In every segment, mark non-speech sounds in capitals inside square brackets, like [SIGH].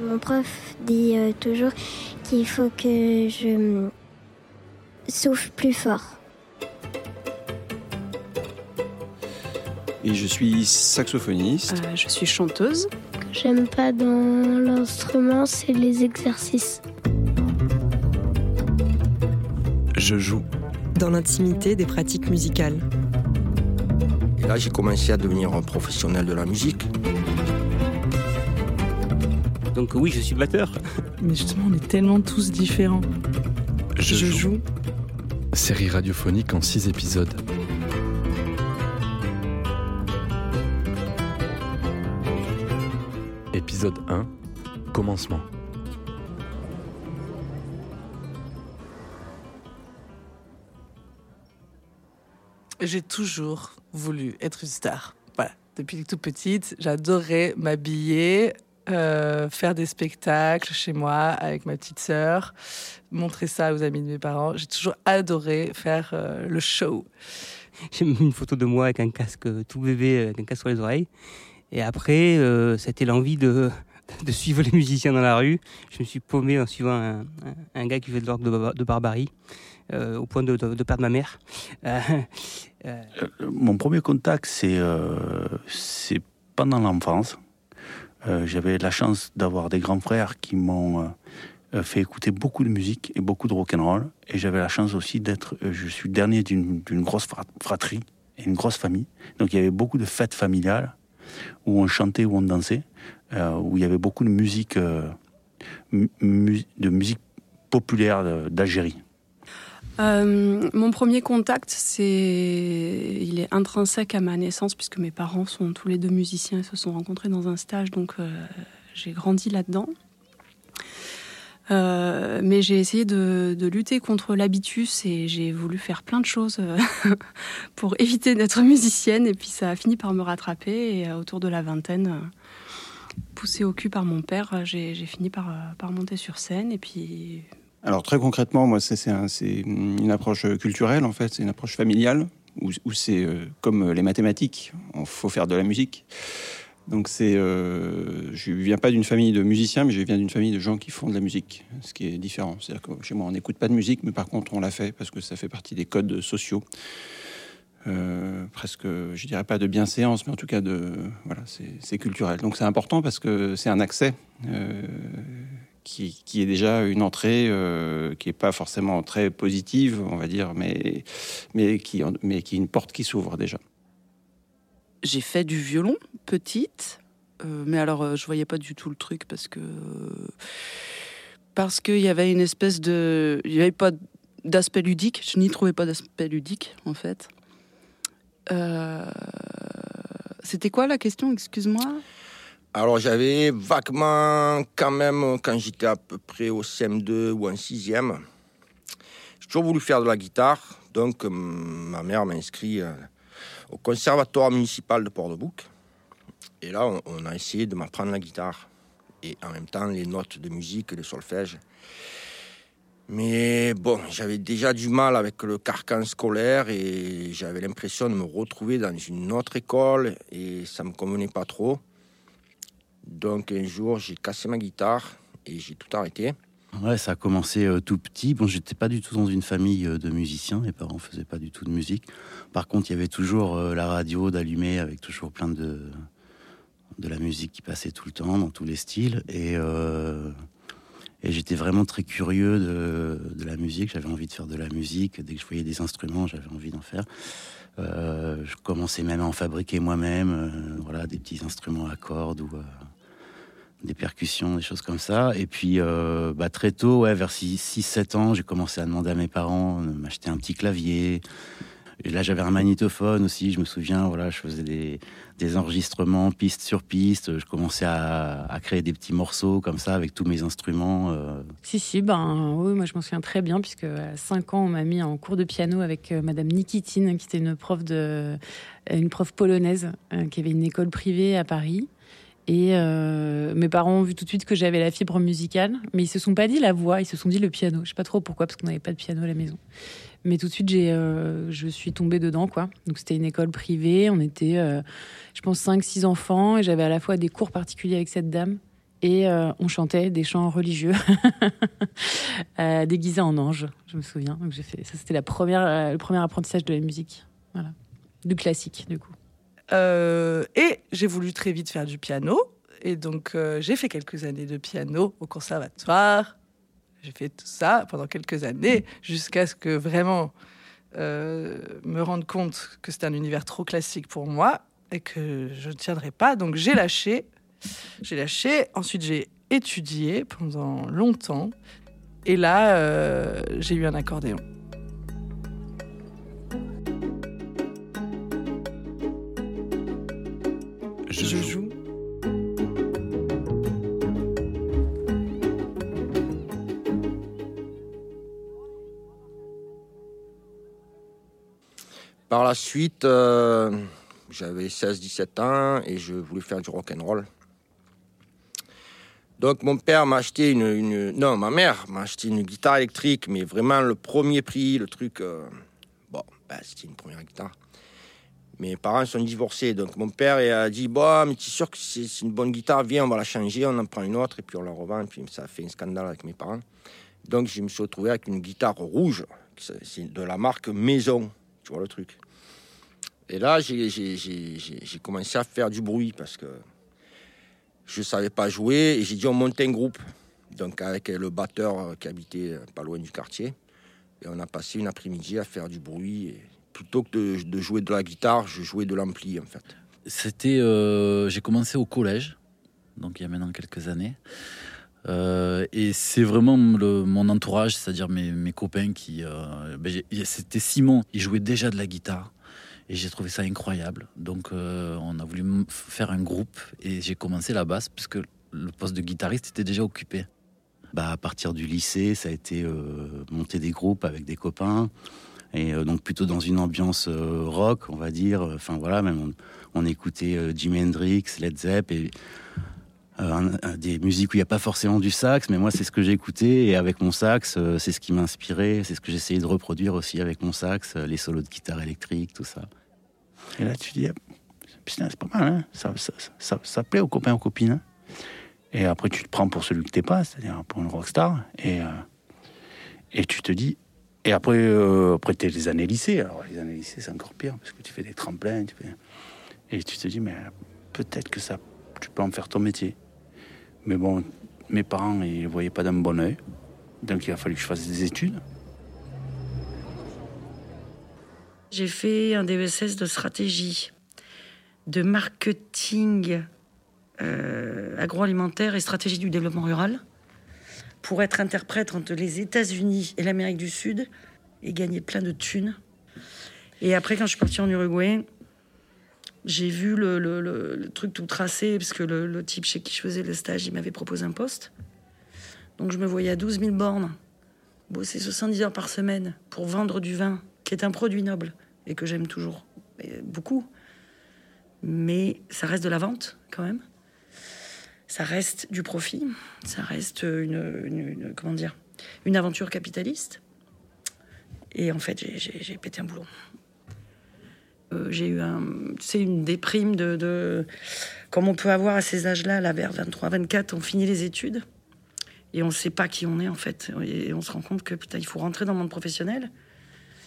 Mon prof dit euh, toujours qu'il faut que je souffle plus fort. Et je suis saxophoniste. Euh, je suis chanteuse. Ce que j'aime pas dans l'instrument, c'est les exercices. Je joue. Dans l'intimité des pratiques musicales. Et là, j'ai commencé à devenir un professionnel de la musique. Donc oui, je suis batteur. Mais justement, on est tellement tous différents. Je, joue. Série radiophonique en six épisodes. Épisode 1. Commencement. J'ai toujours voulu être une star. Voilà. Depuis toute petite, j'adorais m'habiller, euh, faire des spectacles chez moi avec ma petite sœur, montrer ça aux amis de mes parents. J'ai toujours adoré faire euh, le show. J'ai mis une photo de moi avec un casque tout bébé, avec un casque sur les oreilles. Et après, euh, c'était l'envie de, [LAUGHS] de suivre les musiciens dans la rue. Je me suis paumé en suivant un, gars qui fait de l'ordre de, de, barbarie, euh, au point de, de, de, perdre ma mère. [LAUGHS] Euh, euh, Mon premier contact, c'est c'est pendant l'enfance. J'avais la chance d'avoir des grands frères qui m'ont fait écouter beaucoup de musique et beaucoup de rock'n'roll. Et j'avais la chance aussi d'être, je suis le dernier d'une grosse fratrie et une grosse famille. Donc il y avait beaucoup de fêtes familiales où on chantait, où on dansait, euh, où il y avait beaucoup de musique, euh, mu de musique populaire d'Algérie. Euh, mon premier contact, c'est, il est intrinsèque à ma naissance puisque mes parents sont tous les deux musiciens et se sont rencontrés dans un stage, donc euh, j'ai grandi là-dedans. Euh, mais j'ai essayé de, lutter contre l'habitus et j'ai voulu faire plein de choses [LAUGHS] pour éviter d'être musicienne. Et puis ça a fini par me rattraper. Et autour de la vingtaine, poussée au cul par mon père, j'ai fini par, par monter sur scène. Et puis. Alors très concrètement, moi, c'est un, une approche culturelle en fait, c'est une approche familiale où, c'est comme les mathématiques, il faut faire de la musique. Donc c'est, euh, je viens pas d'une famille de musiciens, mais je viens d'une famille de gens qui font de la musique, ce qui est différent. C'est-à-dire que chez moi, on n'écoute pas de musique, mais par contre, on l'a fait parce que ça fait partie des codes sociaux. Euh, presque, je dirais pas de bienséance, mais en tout cas de, voilà, c'est culturel. Donc c'est important parce que c'est un accès euh, qui, est déjà une entrée euh, qui est pas forcément très positive, on va dire, mais mais qui mais qui est une porte qui s'ouvre déjà j'ai fait du violon petite, euh, mais alors euh, je voyais pas du tout le truc parce que parce qu'il y avait une espèce de, il y avait pas d'aspect ludique. Je n'y trouvais pas d'aspect ludique en fait. Euh... C'était quoi la question? Excuse-moi. Alors j'avais vaguement quand même quand j'étais à peu près au CM2 ou en 6e, j'ai toujours voulu faire de la guitare. Donc ma mère m'a inscrit au conservatoire municipal de Port-de-Bouc. Et là, on, a essayé de m'apprendre la guitare et en même temps les notes de musique, le solfège. Mais bon, j'avais déjà du mal avec le carcan scolaire et j'avais l'impression de me retrouver dans une autre école et ça me convenait pas trop. Donc un jour, j'ai cassé ma guitare et j'ai tout arrêté. Ouais, ça a commencé euh, tout petit. Bon, j'étais pas du tout dans une famille euh, de musiciens. Mes parents faisaient pas du tout de musique. Par contre, il y avait toujours euh, la radio d'allumer avec toujours plein de de la musique qui passait tout le temps dans tous les styles. Et et j'étais vraiment très curieux de, de la musique. J'avais envie de faire de la musique. Dès que je voyais des instruments, j'avais envie d'en faire. Je commençais même à en fabriquer moi-même. Voilà, des petits instruments à cordes ou des percussions, des choses comme ça. Et puis, euh, bah, très tôt, vers 6-7 ans, j'ai commencé à demander à mes parents de m'acheter un petit clavier. Et là, j'avais un magnétophone aussi, je me souviens, voilà, je faisais des, enregistrements piste sur piste. Je commençais à, à, créer des petits morceaux comme ça avec tous mes instruments. Euh. Si, si, ben oui, moi je m'en souviens très bien, puisque à 5 ans, on m'a mis en cours de piano avec euh, Madame Nikitine, qui était une prof, de, une prof polonaise, euh, qui avait une école privée à Paris. Et euh, mes parents ont vu tout de suite que j'avais la fibre musicale, mais ils se sont pas dit la voix, ils se sont dit le piano. Je sais pas trop pourquoi, parce qu'on n'avait pas de piano à la maison. Mais tout de suite, euh, je suis tombée dedans, quoi. Donc c'était une école privée, on était, euh, je pense, 5-6 enfants, et j'avais à la fois des cours particuliers avec cette dame, Et on chantait des chants religieux [LAUGHS] déguisés en ange, je me souviens. Donc ça, c'était le premier apprentissage de la musique, voilà, du classique du coup. Euh, et j'ai voulu très vite faire du piano. Et donc, euh, j'ai fait quelques années de piano au conservatoire. J'ai fait tout ça pendant quelques années, jusqu'à ce que vraiment euh, me rende compte que c'était un univers trop classique pour moi et que je ne tiendrais pas. Donc, j'ai lâché. J'ai lâché. Ensuite, j'ai étudié pendant longtemps. Et là, j'ai eu un accordéon. Je, Je joue. joue. Par la suite, euh, j'avais 16-17 ans et je voulais faire du rock and roll. Donc mon père m'a acheté une, une- non ma mère m'a acheté une guitare électrique, mais vraiment le premier prix, le truc. euh, bon, ben, c'était une première guitare. Mes parents sont divorcés, donc mon père a dit bon, mais tu es sûr que c'est une bonne guitare, viens on va la changer, on en prend une autre et puis on la revend. Puis ça a fait un scandale avec mes parents. Donc je me suis retrouvé avec une guitare rouge, c'est de la marque Maison, tu vois le truc. Et là, j'ai- commencé à faire du bruit parce que je ne savais pas jouer et j'ai dit on monte un groupe. Donc avec le batteur euh, qui habitait pas loin du quartier. Et on a passé une après-midi à faire du bruit. Plutôt que de, de jouer de la guitare, je jouais de l'ampli en fait. C'était, euh, j'ai commencé au collège, donc il y a maintenant quelques années. Euh, et c'est vraiment le- mon entourage, c'est-à-dire mes, mes copains qui. euh, ben, c'était Simon, il jouait déjà de la guitare. Et j'ai trouvé ça incroyable. Donc euh, on a voulu faire un groupe et j'ai commencé la basse puisque le poste de guitariste était déjà occupé. Bah, à partir du lycée, ça a été euh, monter des groupes avec des copains. Et euh, donc plutôt dans une ambiance euh, rock, on va dire. Enfin voilà, même on, écoutait euh, Jimi Hendrix, Led Zepp et des musiques où il n'y a pas forcément du sax, mais moi c'est ce que j'écoutais et avec mon sax, c'est ce qui m'inspirait, c'est ce que j'essayais de reproduire aussi avec mon sax, les solos de guitare électrique, tout ça. Et là, tu dis, ah, c'est pas mal, hein ça, ça, plaît aux copains, aux copines. hein. et après, tu te prends pour celui que t'es pas, c'est-à-dire pour une rockstar. Et, et tu te dis. Et après, euh, après t'es les années lycée. Alors, les années lycée, c'est encore pire, parce que tu fais des tremplins. Et tu te dis, mais peut-être que ça, tu peux en faire ton métier. Mais bon, mes parents, ils ne voyaient pas d'un bon oeil. Donc, il a fallu que je fasse des études. J'ai fait un DESS de stratégie, de marketing euh, agroalimentaire et stratégie du développement rural pour être interprète entre les États-Unis et l'Amérique du Sud et gagner plein de thunes. Et après, quand je suis partie en Uruguay, j'ai vu le, le- truc tout tracé parce que le, type chez qui je faisais le stage, il m'avait proposé un poste. Donc je me voyais à 12 000 bornes, bosser 70 heures par semaine pour vendre du vin, qui est un produit noble et que j'aime toujours beaucoup. Mais ça reste de la vente quand même. Ça reste du profit. Ça reste une, comment dire, une aventure capitaliste. Et en fait, j'ai- pété un boulon. Euh, j'ai eu un, une déprime de, comme on peut avoir à ces âges-là, là, vers 23, 24, on finit les études et on ne sait pas qui on est en fait. Et on se rend compte que putain, il faut rentrer dans le monde professionnel.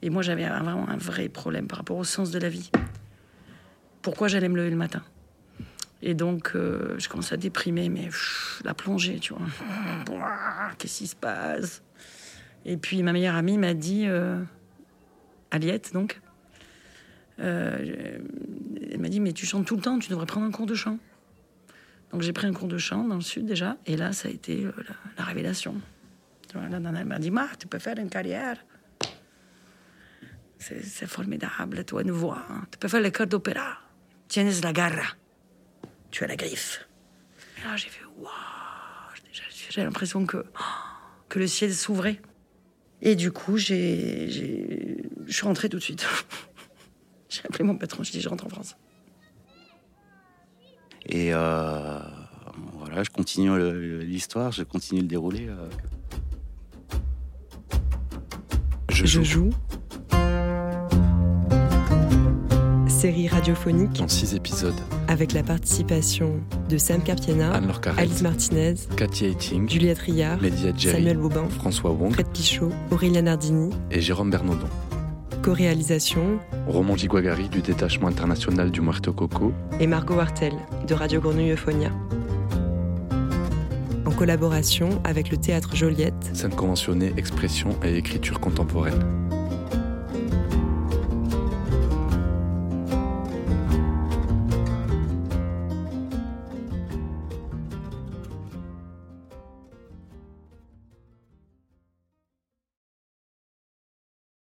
Et moi, j'avais vraiment un vrai problème par rapport au sens de la vie. Pourquoi j'allais me lever le matin? Et donc, euh, je commence à déprimer, mais la plongée, tu vois. Qu'est-ce qui se passe? Et puis, ma meilleure amie m'a dit, euh, Aliette, donc, euh, elle m'a dit, mais tu chantes tout le temps, tu devrais prendre un cours de chant. Donc, j'ai pris un cours de chant dans le sud déjà, et là, ça a été euh, la, la révélation. Là, elle m'a dit, Ma, tu peux faire une carrière. C'est formidable, as une voix. hein. Tu peux faire le chœur d'opéra. Tienes la garra. Tu as la griffe. Et là, j'ai fait waouh. J'ai- J'ai l'impression que, que le ciel s'ouvrait. Et du coup, j'ai, j'ai- je suis rentrée tout de suite. [LAUGHS] j'ai appelé mon patron, je dis je rentre en France. Et euh, voilà, je continue l'histoire, je continue le déroulé. euh. Je joue. Série radiophonique en six épisodes avec la participation de Sam Carpiena, Alice Martinez, Katia Etting, Juliette Média Jerry, Samuel Bobin, François Wong, Fred Pichot, Aurélien Nardini, et Jérôme Bernaudon. Co-réalisation Roman Diguagari du détachement international du Muerto Coco et Margot Wartel de Radio Grenouille Euphonia. En collaboration avec le Théâtre Joliette, scène conventionnée, expression et écriture contemporaine.